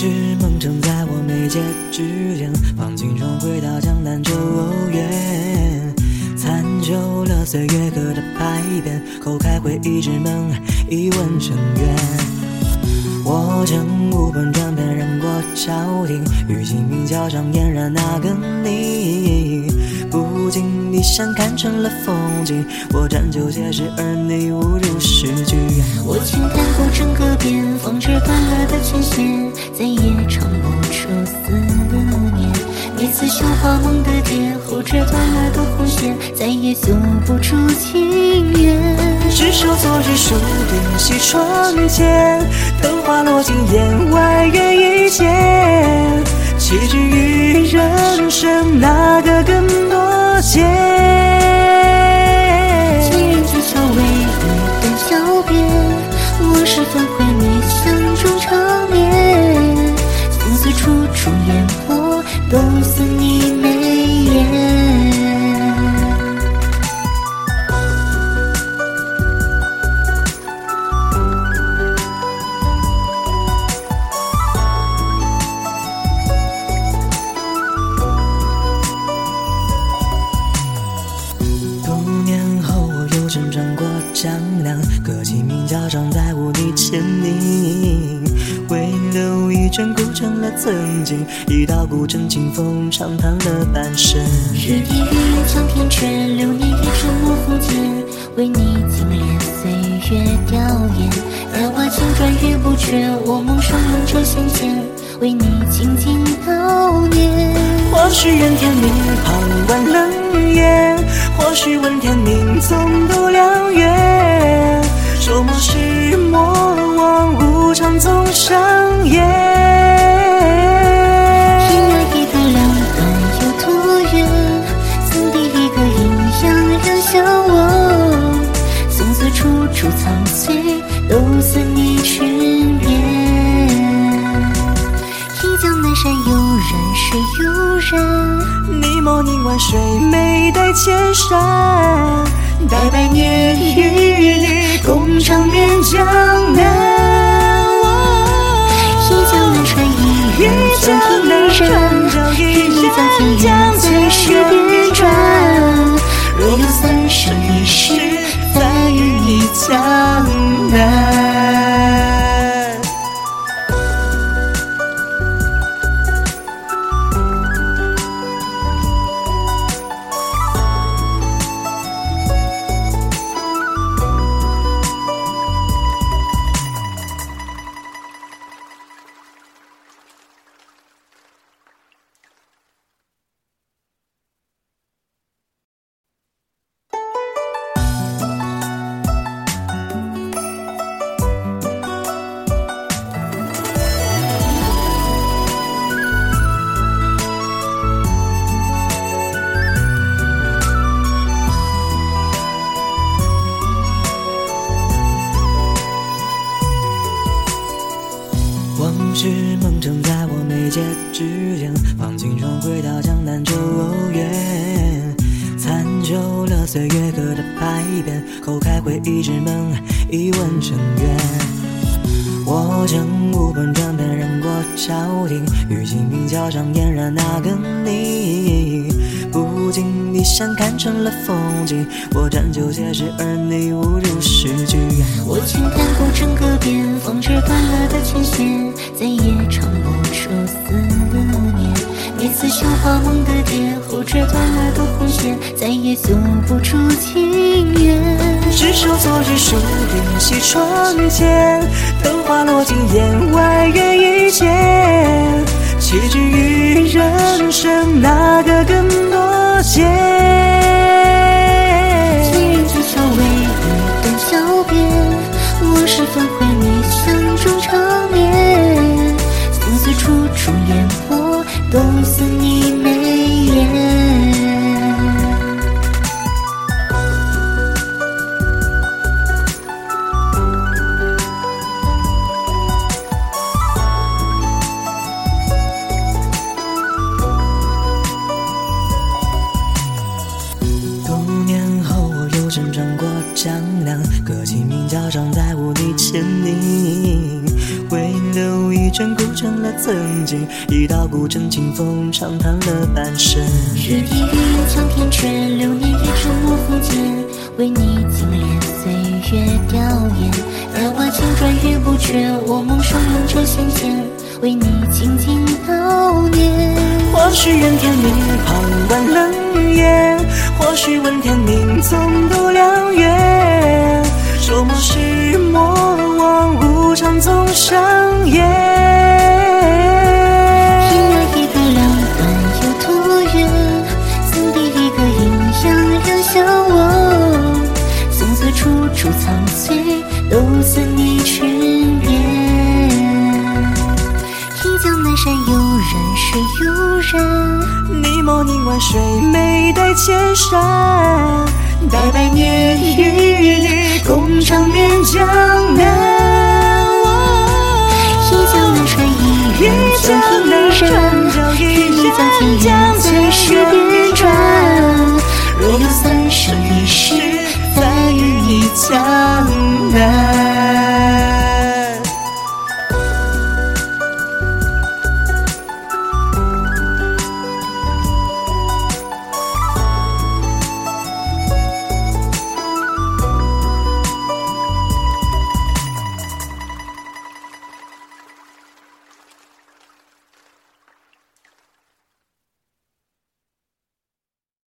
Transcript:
是梦正在我眉睫之间，放晴中回到江南旧园，残旧了岁月刻的牌匾，叩开回忆之门，一问尘缘。我乘五本转变染过桥亭，与清明桥上嫣然那个你。不经你想看成了风景，我站就写诗，而你误入诗句。我轻弹古筝歌边，放着断了的琴弦，再也唱不出思念。每次绣花梦的蝶，护着断了的红线，再也绣不出情缘。执手昨日数点西窗前，灯花落尽檐外月一见。岂止于人生，哪个是焚毁你相中长眠。相思处处烟波，都似你眉眼。多年后，我又辗转过江南，歌清明桥上再无你牵引，唯留一卷古城了曾经，一道古城清风长叹了半生。日夜雨江天阙，流年一尘幕红间，为你精炼岁月雕烟。百花千转月不缺，我梦上梦着心间，为你静静悼念。或许愿天明旁观冷眼，或许问天明总度良缘。说莫失莫忘，无常总上演。天涯一个两端有多远？此地一个阴阳两相望。从此处处苍翠，都似你裙边。一江南山有人水有人。你眸凝万水，眉黛千山，待百年与你共长眠江南。一人，放晴中回到江南旧园，残旧了岁月刻的牌匾，后开回忆之门，一吻成缘。我乘五本转变染过桥亭，与清明桥上嫣然那个你。不经意想看成了风景，我站就写诗，而你误入诗句。我轻弹古城歌边，风吹断了的琴弦，再也唱不出思念。似绣花梦的蝶，胡扯断了的红线，再也诉不出情缘。执手昨日数点西窗前，灯花落尽檐外月一见。岂止于人生，哪个更多见？南，歌清明桥上再无你牵引，唯留一全构成了曾经，一道古城清风长叹了半生。日地云苍天阙，流年也成幕风间，为你精炼岁月雕烟。百花千转月不缺，我梦生永成仙剑，为你静静悼念。或许怨天明旁观冷眼，或许问天明总不良缘。说莫忘，无常总上演。天涯一个两端有多远？此地一个阴阳人相望。从此处处苍翠，都算你眷恋。一江南山有人水有人，你眸凝万水，眉黛千山，待百年与你共长眠江南。一江南水一人，江一人，与你将天涯在水边转。若有三生一世，再与你江。